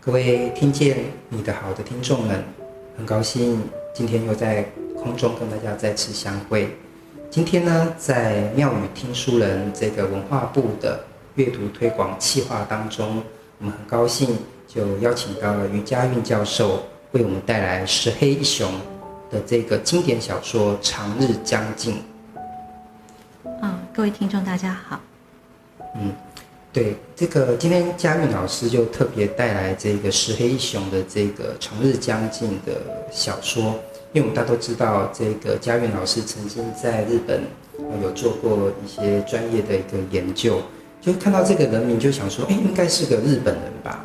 各位听见你的好的听众们，很高兴今天又在空中跟大家再次相会。今天呢，在妙语听书人这个文化部的阅读推广企划当中，我们很高兴就邀请到了余佳运教授为我们带来石黑一雄的这个经典小说《长日将近》。嗯，各位听众大家好。嗯。对，这个今天佳韵老师就特别带来这个石黑一雄的这个《长日将近》的小说，因为我们大家都知道，这个佳韵老师曾经在日本有做过一些专业的一个研究，就看到这个人名就想说，哎，应该是个日本人吧？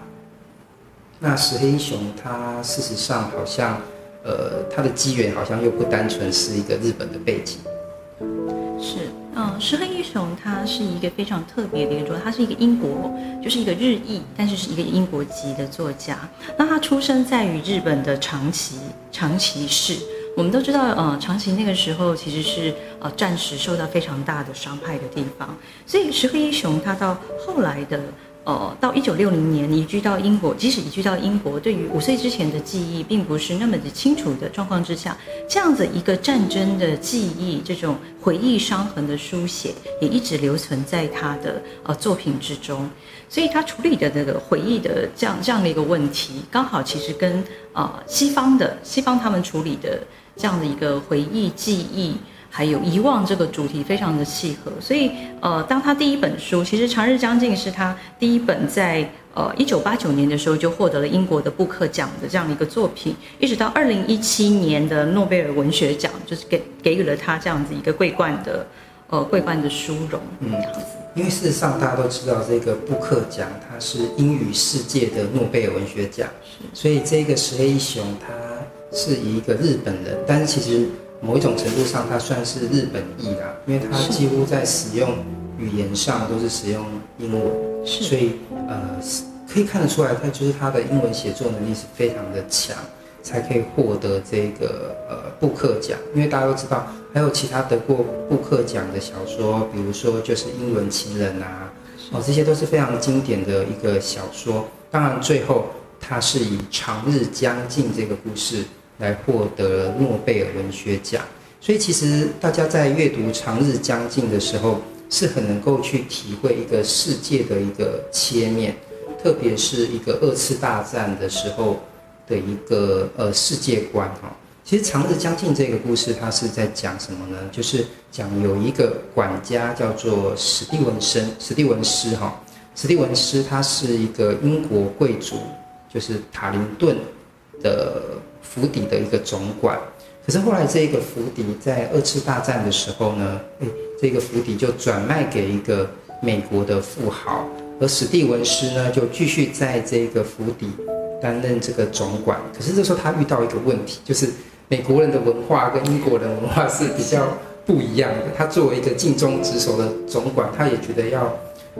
那石黑一雄他事实上好像，呃，他的机缘好像又不单纯是一个日本的背景。是。嗯，石黑他是一个非常特别的一个作家，他是一个英国，就是一个日裔，但是是一个英国籍的作家。那他出生在于日本的长崎，长崎市。我们都知道，呃，长崎那个时候其实是呃战时受到非常大的伤害的地方，所以石黑一雄他到后来的。呃，到一九六零年移居到英国，即使移居到英国，对于五岁之前的记忆并不是那么的清楚的状况之下，这样子一个战争的记忆，这种回忆伤痕的书写，也一直留存在他的呃作品之中。所以他处理的这个回忆的这样这样的一个问题，刚好其实跟呃西方的西方他们处理的这样的一个回忆记忆。还有遗忘这个主题非常的契合，所以呃，当他第一本书，其实《长日将近》是他第一本在呃一九八九年的时候就获得了英国的布克奖的这样的一个作品，一直到二零一七年的诺贝尔文学奖，就是给给予了他这样子一个桂冠的呃桂冠的殊荣。嗯，这样子。因为事实上大家都知道，这个布克奖它是英语世界的诺贝尔文学奖，是所以这个石黑一雄他是一个日本人，但是其实。某一种程度上，它算是日本裔啦，因为它几乎在使用语言上都是使用英文，所以呃，可以看得出来，它就是它的英文写作能力是非常的强，才可以获得这个呃布克奖。因为大家都知道，还有其他得过布克奖的小说，比如说就是《英伦情人》啊，哦，这些都是非常经典的一个小说。当然，最后它是以《长日将近》这个故事。来获得诺贝尔文学奖，所以其实大家在阅读《长日将近》的时候，是很能够去体会一个世界的一个切面，特别是一个二次大战的时候的一个呃世界观哈。其实《长日将近》这个故事，它是在讲什么呢？就是讲有一个管家叫做史蒂文森，史蒂文斯哈，史蒂文斯他是一个英国贵族，就是塔林顿的。府邸的一个总管，可是后来这个府邸在二次大战的时候呢，诶，这个府邸就转卖给一个美国的富豪，而史蒂文斯呢就继续在这个府邸担任这个总管。可是这时候他遇到一个问题，就是美国人的文化跟英国人文化是比较不一样的。他作为一个尽忠职守的总管，他也觉得要。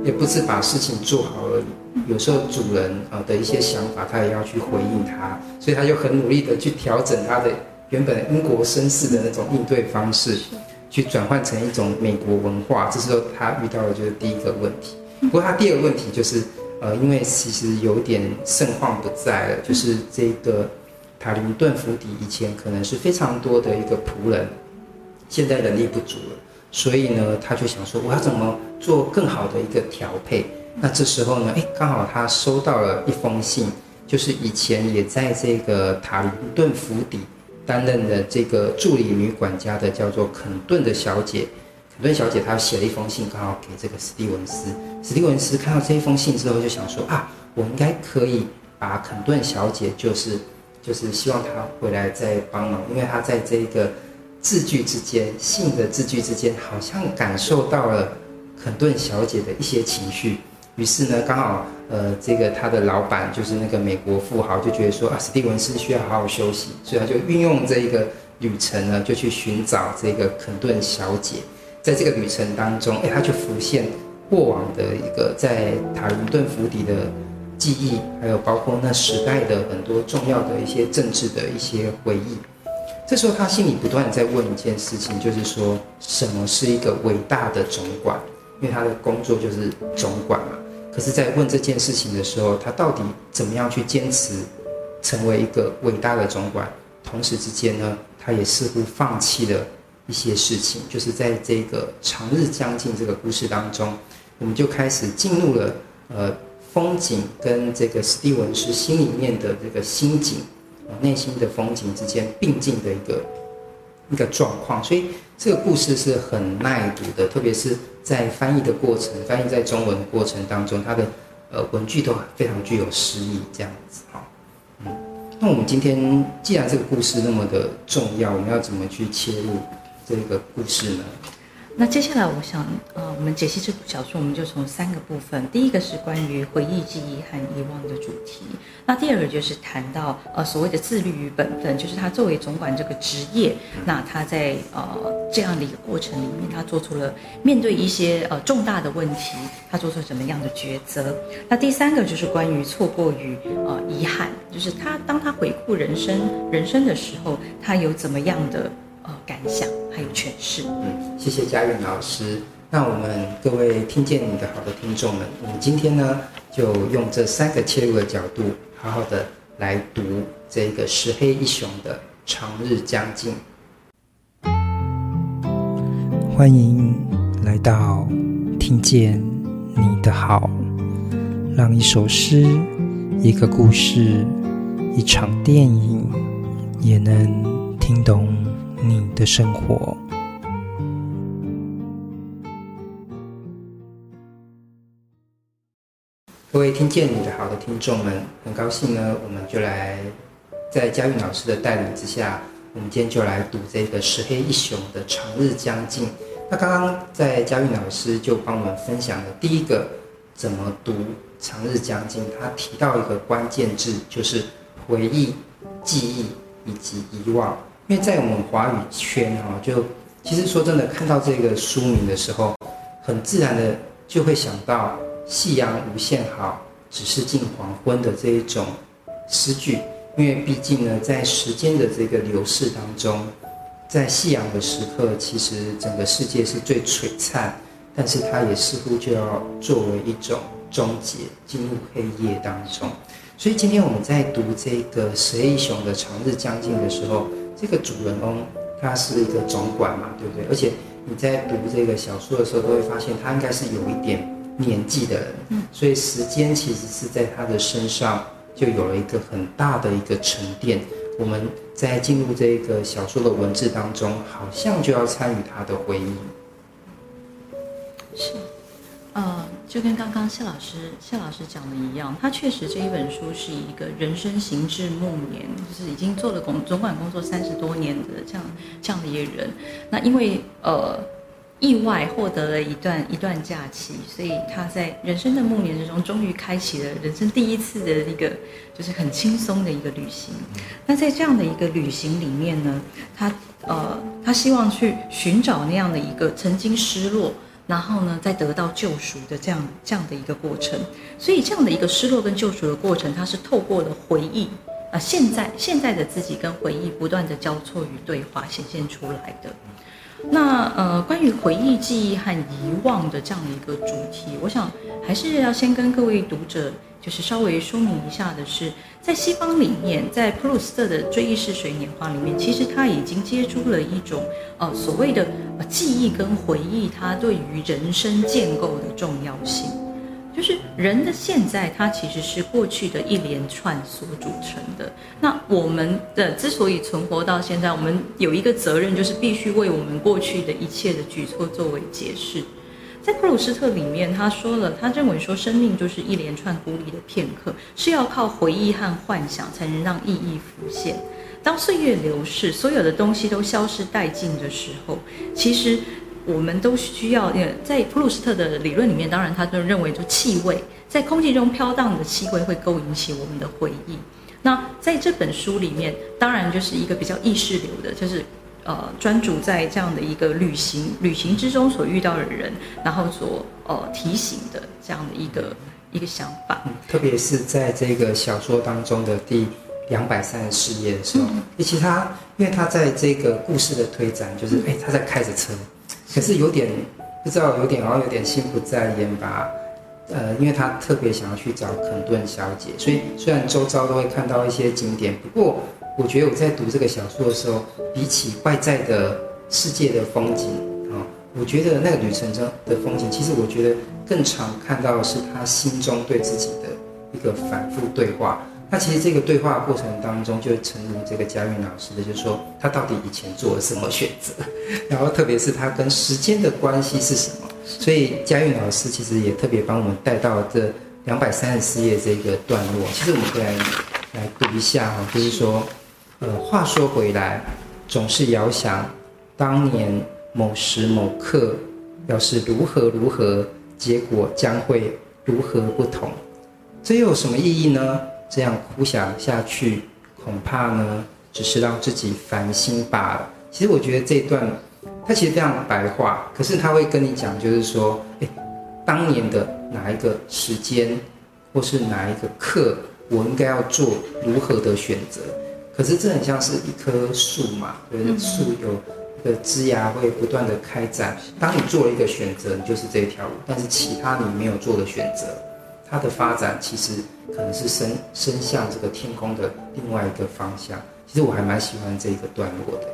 也不是把事情做好而已，有时候主人啊的一些想法，他也要去回应他，所以他就很努力的去调整他的原本英国绅士的那种应对方式，去转换成一种美国文化。这时候他遇到的就是第一个问题。不过他第二个问题就是，呃，因为其实有点盛况不在了，就是这个塔林顿府邸以前可能是非常多的一个仆人，现在人力不足了。所以呢，他就想说，我要怎么做更好的一个调配？那这时候呢，哎，刚好他收到了一封信，就是以前也在这个塔林顿府邸担任的这个助理女管家的，叫做肯顿的小姐。肯顿小姐她写了一封信，刚好给这个史蒂文斯。史蒂文斯看到这一封信之后，就想说啊，我应该可以把肯顿小姐，就是就是希望她回来再帮忙，因为她在这个。字句之间，信的字句之间，好像感受到了肯顿小姐的一些情绪。于是呢，刚好呃，这个他的老板就是那个美国富豪，就觉得说啊，史蒂文斯需要好好休息，所以他就运用这一个旅程呢，就去寻找这个肯顿小姐。在这个旅程当中，哎，他就浮现过往的一个在塔伦顿府邸的记忆，还有包括那时代的很多重要的一些政治的一些回忆。这时候他心里不断在问一件事情，就是说什么是一个伟大的总管？因为他的工作就是总管嘛。可是，在问这件事情的时候，他到底怎么样去坚持成为一个伟大的总管？同时之间呢，他也似乎放弃了一些事情。就是在这个长日将近这个故事当中，我们就开始进入了呃风景跟这个史蒂文斯心里面的这个心境，呃内心的风景之间并进的一个一个状况。所以这个故事是很耐读的，特别是。在翻译的过程，翻译在中文的过程当中，它的呃文句都非常具有诗意，这样子哈。嗯，那我们今天既然这个故事那么的重要，我们要怎么去切入这个故事呢？那接下来，我想，呃，我们解析这部小说，我们就从三个部分。第一个是关于回忆、记忆和遗忘的主题。那第二个就是谈到，呃，所谓的自律与本分，就是他作为总管这个职业，那他在呃这样的一个过程里面，他做出了面对一些呃重大的问题，他做出什么样的抉择。那第三个就是关于错过与呃遗憾，就是他当他回顾人生人生的时候，他有怎么样的。呃，感想还有诠释。嗯，谢谢佳韵老师。那我们各位听见你的好的听众们，我们今天呢，就用这三个切入的角度，好好的来读这个石黑一雄的《长日将近》。欢迎来到听见你的好，让一首诗、一个故事、一场电影，也能听懂。你的生活，各位听见你的好的听众们，很高兴呢，我们就来在佳韵老师的带领之下，我们今天就来读这个石黑一雄的《长日将近》。那刚刚在佳韵老师就帮我们分享了第一个怎么读《长日将近》，他提到一个关键字，就是回忆、记忆以及遗忘。因为在我们华语圈哈，就其实说真的，看到这个书名的时候，很自然的就会想到“夕阳无限好，只是近黄昏”的这一种诗句。因为毕竟呢，在时间的这个流逝当中，在夕阳的时刻，其实整个世界是最璀璨，但是它也似乎就要作为一种终结，进入黑夜当中。所以今天我们在读这个石黑一雄的《长日将近》的时候。这个主人翁他是一个总管嘛，对不对？而且你在读这个小说的时候，都会发现他应该是有一点年纪的人，嗯，所以时间其实是在他的身上就有了一个很大的一个沉淀。我们在进入这个小说的文字当中，好像就要参与他的回忆。是。呃，就跟刚刚谢老师谢老师讲的一样，他确实这一本书是一个人生行至暮年，就是已经做了总总管工作三十多年的这样这样的一个人。那因为呃意外获得了一段一段假期，所以他在人生的暮年之中，终于开启了人生第一次的一个就是很轻松的一个旅行。那在这样的一个旅行里面呢，他呃他希望去寻找那样的一个曾经失落。然后呢，再得到救赎的这样这样的一个过程，所以这样的一个失落跟救赎的过程，它是透过了回忆啊，现在现在的自己跟回忆不断的交错与对话显现出来的。那呃，关于回忆、记忆和遗忘的这样的一个主题，我想还是要先跟各位读者。就是稍微说明一下的是，在西方里面，在普鲁斯特的《追忆似水年华》里面，其实他已经接触了一种呃所谓的呃记忆跟回忆，它对于人生建构的重要性。就是人的现在，它其实是过去的一连串所组成的。那我们的之所以存活到现在，我们有一个责任，就是必须为我们过去的一切的举措作为解释。在普鲁斯特里面，他说了，他认为说，生命就是一连串孤立的片刻，是要靠回忆和幻想才能让意义浮现。当岁月流逝，所有的东西都消失殆尽的时候，其实我们都需要。在普鲁斯特的理论里面，当然他就认为，就气味在空气中飘荡的气味会勾引起我们的回忆。那在这本书里面，当然就是一个比较意识流的，就是。呃，专注在这样的一个旅行旅行之中所遇到的人，然后所呃提醒的这样的一个一个想法。嗯，特别是在这个小说当中的第两百三十四页的时候，嗯，其实他因为他在这个故事的推展，就是哎，他在开着车，可是有点不知道有点好像有点心不在焉吧。呃，因为他特别想要去找肯顿小姐，所以虽然周遭都会看到一些景点，不过我觉得我在读这个小说的时候，比起外在的世界的风景啊、我觉得那个旅程中的风景，其实我觉得更常看到的是他心中对自己的一个反复对话。那其实这个对话过程当中，就诚如这个佳韵老师的，就是说他到底以前做了什么选择，然后特别是他跟时间的关系是什么。所以佳韵老师其实也特别帮我们带到这两百三十四页这个段落。其实我们可以来来读一下哈，就是说，呃，话说回来，总是遥想当年某时某刻，要是如何如何，结果将会如何不同。这又有什么意义呢？这样哭想下去，恐怕呢，只是让自己烦心罢了。其实我觉得这一段，它其实非常白话，可是他会跟你讲，就是说，诶，当年的哪一个时间，或是哪一个课，我应该要做如何的选择。可是这很像是一棵树嘛，就是树有一个枝芽会不断的开展。当你做了一个选择，你就是这条路；但是其他你没有做的选择。它的发展其实可能是伸伸向这个天空的另外一个方向。其实我还蛮喜欢这个段落的。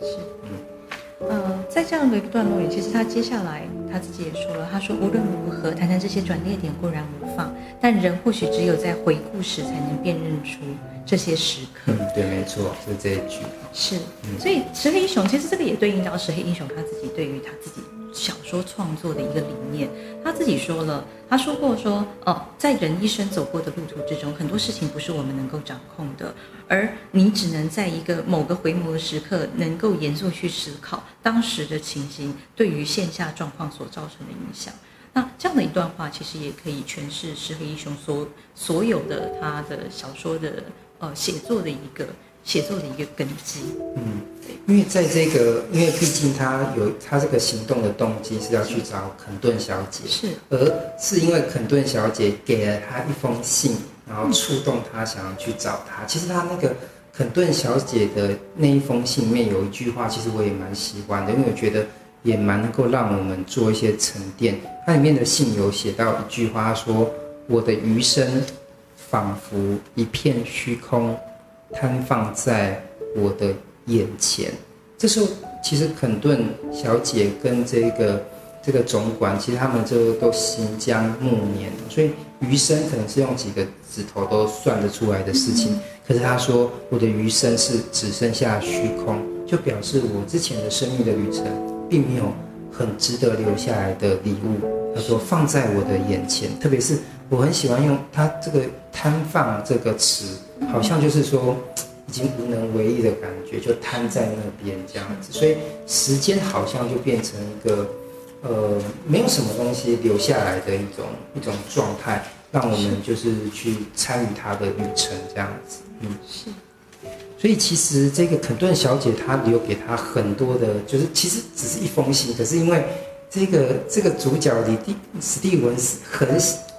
是，嗯，呃，在这样的一个段落里，其实他接下来他自己也说了，他说无论如何，谈谈这些转捩点固然无妨，但人或许只有在回顾时才能辨认出这些时刻。嗯，对，没错，就是这一句。是，嗯，所以石黑英雄其实这个也对应到石黑英雄他自己对于他自己。小说创作的一个理念，他自己说了，他说过说，哦，在人一生走过的路途之中，很多事情不是我们能够掌控的，而你只能在一个某个回眸的时刻，能够严肃去思考当时的情形对于现下状况所造成的影响。那这样的一段话，其实也可以诠释石黑一雄所所有的他的小说的呃写作的一个。写作的一个根基。嗯，因为在这个，因为毕竟他有他这个行动的动机是要去找肯顿小姐，是，而是因为肯顿小姐给了他一封信，然后触动他想要去找他。嗯、其实他那个肯顿小姐的那一封信里面有一句话，其实我也蛮喜欢的，因为我觉得也蛮能够让我们做一些沉淀。它里面的信有写到一句话，说：“我的余生仿佛一片虚空。”摊放在我的眼前，这时候其实肯顿小姐跟这个这个总管，其实他们就都行将暮年，所以余生可能是用几个指头都算得出来的事情。可是他说我的余生是只剩下虚空，就表示我之前的生命的旅程并没有很值得留下来的礼物。他说放在我的眼前，特别是我很喜欢用他这个摊放这个词。好像就是说，已经无能为力的感觉，就瘫在那边这样子，所以时间好像就变成一个，呃，没有什么东西留下来的一种一种状态，让我们就是去参与他的旅程这样子，嗯，是。所以其实这个肯顿小姐她留给他很多的，就是其实只是一封信，可是因为这个这个主角李蒂史蒂文斯很。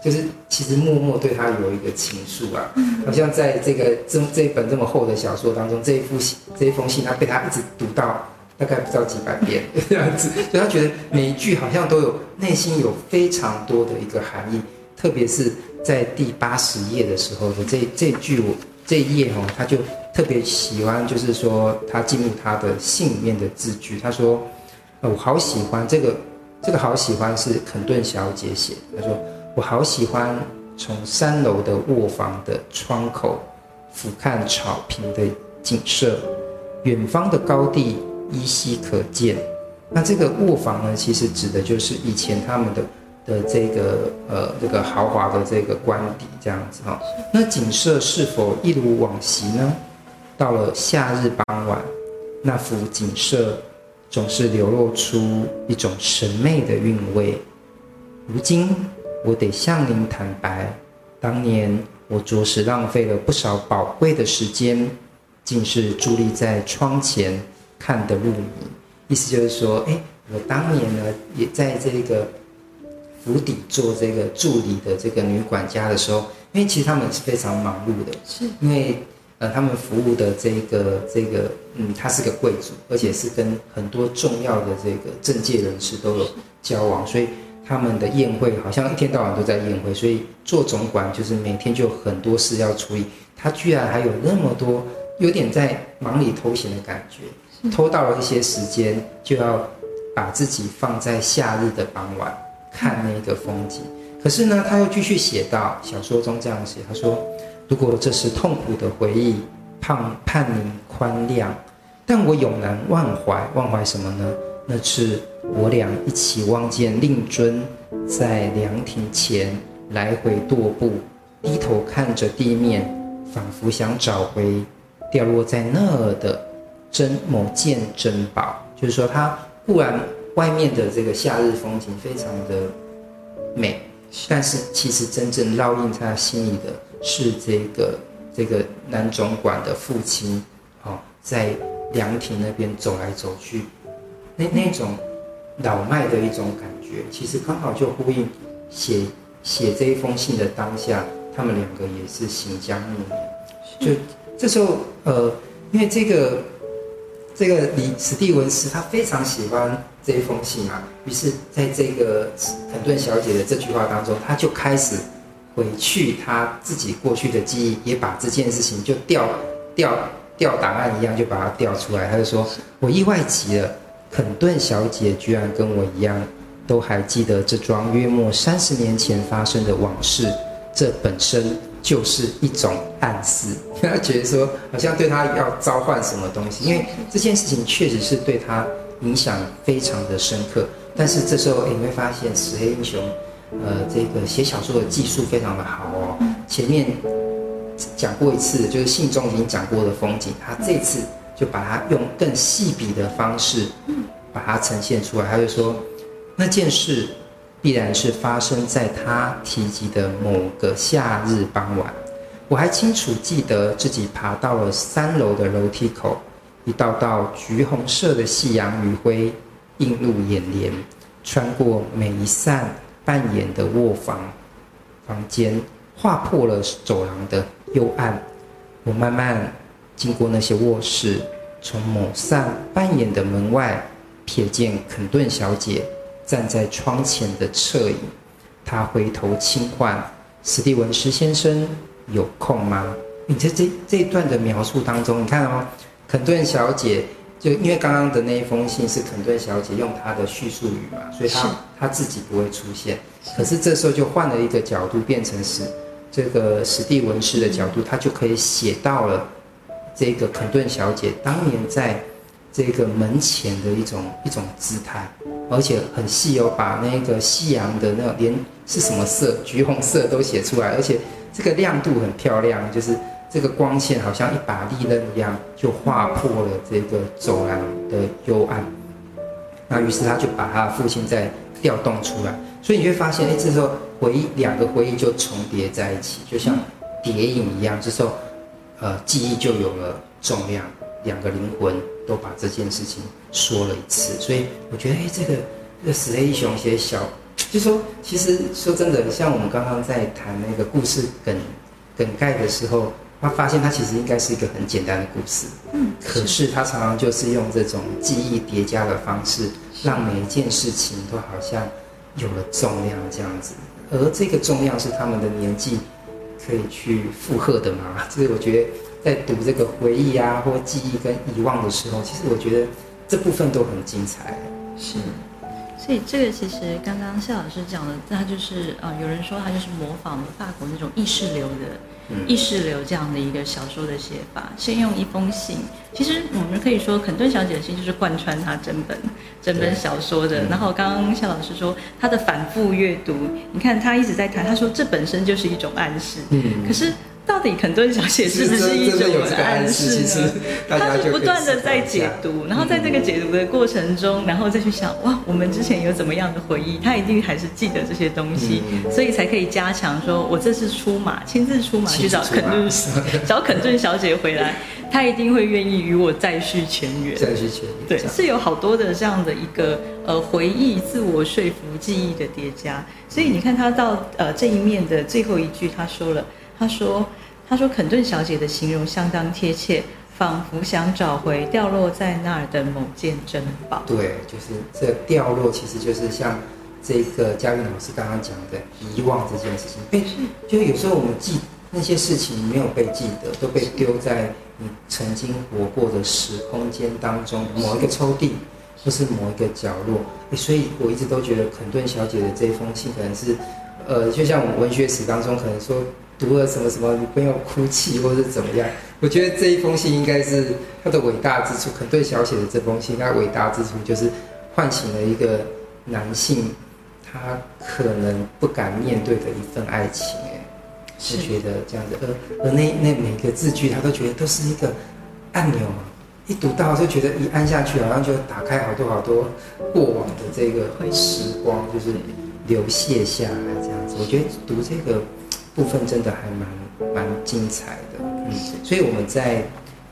就是其实默默对他有一个情愫啊，好像在这个这这一本这么厚的小说当中，这一封信这一封信，他被他一直读到大概不知道几百遍 这样子，所以他觉得每一句好像都有内心有非常多的一个含义，特别是在第八十页的时候的这这句我这一页哦，他就特别喜欢，就是说他进入他的信里面的字句，他说，呃，我好喜欢这个这个好喜欢是肯顿小姐写，他说。我好喜欢从三楼的卧房的窗口俯瞰草坪的景色，远方的高地依稀可见。那这个卧房呢，其实指的就是以前他们的的这个呃这个豪华的这个官邸这样子哈。那景色是否一如往昔呢？到了夏日傍晚，那幅景色总是流露出一种神秘的韵味。如今。我得向您坦白，当年我着实浪费了不少宝贵的时间，竟是伫立在窗前看得入迷。意思就是说，哎，我当年呢，也在这个府邸做这个助理的这个女管家的时候，因为其实他们是非常忙碌的，是因为呃，他们服务的这个这个，嗯，他是个贵族，而且是跟很多重要的这个政界人士都有交往，所以。他们的宴会好像一天到晚都在宴会，所以做总管就是每天就很多事要处理。他居然还有那么多，有点在忙里偷闲的感觉，偷到了一些时间，就要把自己放在夏日的傍晚看那个风景。可是呢，他又继续写到小说中这样写，他说：“如果这是痛苦的回忆，盼盼您宽谅，但我永难忘怀。忘怀什么呢？那是我俩一起望见令尊在凉亭前来回踱步，低头看着地面。”仿佛想找回掉落在那儿的珍某件珍宝，就是说，它固然外面的这个夏日风景非常的美，但是其实真正烙印在他心里的是这个这个男总管的父亲，哦，在凉亭那边走来走去，那那种老迈的一种感觉，其实刚好就呼应写写这一封信的当下。他们两个也是行将暮年，就这时候，呃，因为这个这个李史蒂文斯他非常喜欢这一封信啊，于是在这个肯顿小姐的这句话当中，他就开始回去他自己过去的记忆，也把这件事情就调调调档案一样，就把它调出来。他就说：“我意外极了，肯顿小姐居然跟我一样，都还记得这桩约莫三十年前发生的往事。”这本身就是一种暗示，他觉得说好像对他要召唤什么东西，因为这件事情确实是对他影响非常的深刻。但是这时候，你会发现石黑英雄，呃，这个写小说的技术非常的好哦。前面讲过一次，就是信中已经讲过的风景，他这次就把它用更细笔的方式把它呈现出来。他就说那件事。必然是发生在他提及的某个夏日傍晚。我还清楚记得自己爬到了三楼的楼梯口，一道道橘红色的夕阳余晖映入眼帘，穿过每一扇半掩的卧房房间，划破了走廊的幽暗。我慢慢经过那些卧室，从某扇半掩的门外瞥见肯顿小姐。站在窗前的侧影，他回头轻唤：“史蒂文斯先生，有空吗？”你在这这一段的描述当中，你看哦，肯顿小姐就因为刚刚的那一封信是肯顿小姐用她的叙述语嘛，所以她她自己不会出现。可是这时候就换了一个角度，变成是这个史蒂文斯的角度，他就可以写到了这个肯顿小姐当年在这个门前的一种一种姿态。而且很细哦，把那个夕阳的那个连是什么色，橘红色都写出来，而且这个亮度很漂亮，就是这个光线好像一把利刃一样，就划破了这个走廊的幽暗。那于是他就把他父亲再调动出来，所以你会发现，哎，这时候回忆两个回忆就重叠在一起，就像叠影一样。这时候，呃，记忆就有了重量，两个灵魂。都把这件事情说了一次，所以我觉得，哎，这个这个石黑一雄写小，就说其实说真的，像我们刚刚在谈那个故事梗梗概的时候，他发现他其实应该是一个很简单的故事，嗯，可是他常常就是用这种记忆叠加的方式，让每一件事情都好像有了重量这样子，而这个重量是他们的年纪可以去附和的嘛？所以我觉得。在读这个回忆啊，或记忆跟遗忘的时候，其实我觉得这部分都很精彩。是，所以这个其实刚刚谢老师讲的，他就是呃，有人说他就是模仿了法国那种意识流的意识流这样的一个小说的写法。先用一封信，其实我们可以说肯顿小姐的信就是贯穿她整本整本小说的。然后刚刚夏老师说她的反复阅读，你看她一直在谈，她说这本身就是一种暗示。嗯，可是。到底肯顿小姐是不是一种暗示呢？他是不断的在解读，然后在这个解读的过程中，然后再去想，哇，我们之前有怎么样的回忆？他一定还是记得这些东西，所以才可以加强说，我这次出马，亲自出马去找肯顿，找肯顿小姐回来，他一定会愿意与我再续前缘。再续前缘，对，是有好多的这样的一个呃回忆、自我说服、记忆的叠加。所以你看他到呃这一面的最后一句，他说了。他说：“他说肯顿小姐的形容相当贴切，仿佛想找回掉落在那儿的某件珍宝。”对，就是这掉落，其实就是像这个嘉韵老师刚刚讲的遗忘这件事情。哎，就有时候我们记那些事情没有被记得，都被丢在你曾经活过的时空间当中某一个抽屉，或是某一个角落。所以我一直都觉得肯顿小姐的这封信可能是，呃，就像我们文学史当中可能说读了什么什么，你不要哭泣或是怎么样。我觉得这一封信应该是他的伟大之处。可能对小写的这封信，它伟大之处就是唤醒了一个男性。他可能不敢面对的一份爱情，哎，是觉得这样子，而而那那每个字句，他都觉得都是一个按钮，一读到就觉得一按下去，好像就打开好多好多过往的这个时光，就是流泻下来这样子。我觉得读这个部分真的还蛮蛮精彩的，嗯，所以我们在。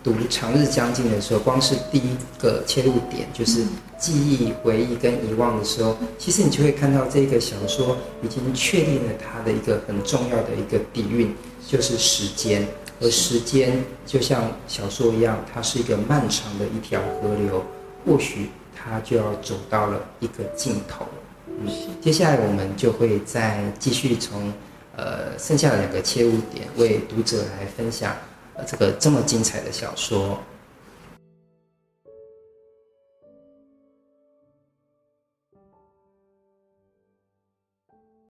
读《长日将近》的时候，光是第一个切入点就是记忆、回忆跟遗忘的时候，其实你就会看到这个小说已经确定了它的一个很重要的一个底蕴，就是时间。而时间就像小说一样，它是一个漫长的一条河流，或许它就要走到了一个尽头。嗯，接下来我们就会再继续从呃剩下的两个切入点为读者来分享。这个这么精彩的小说。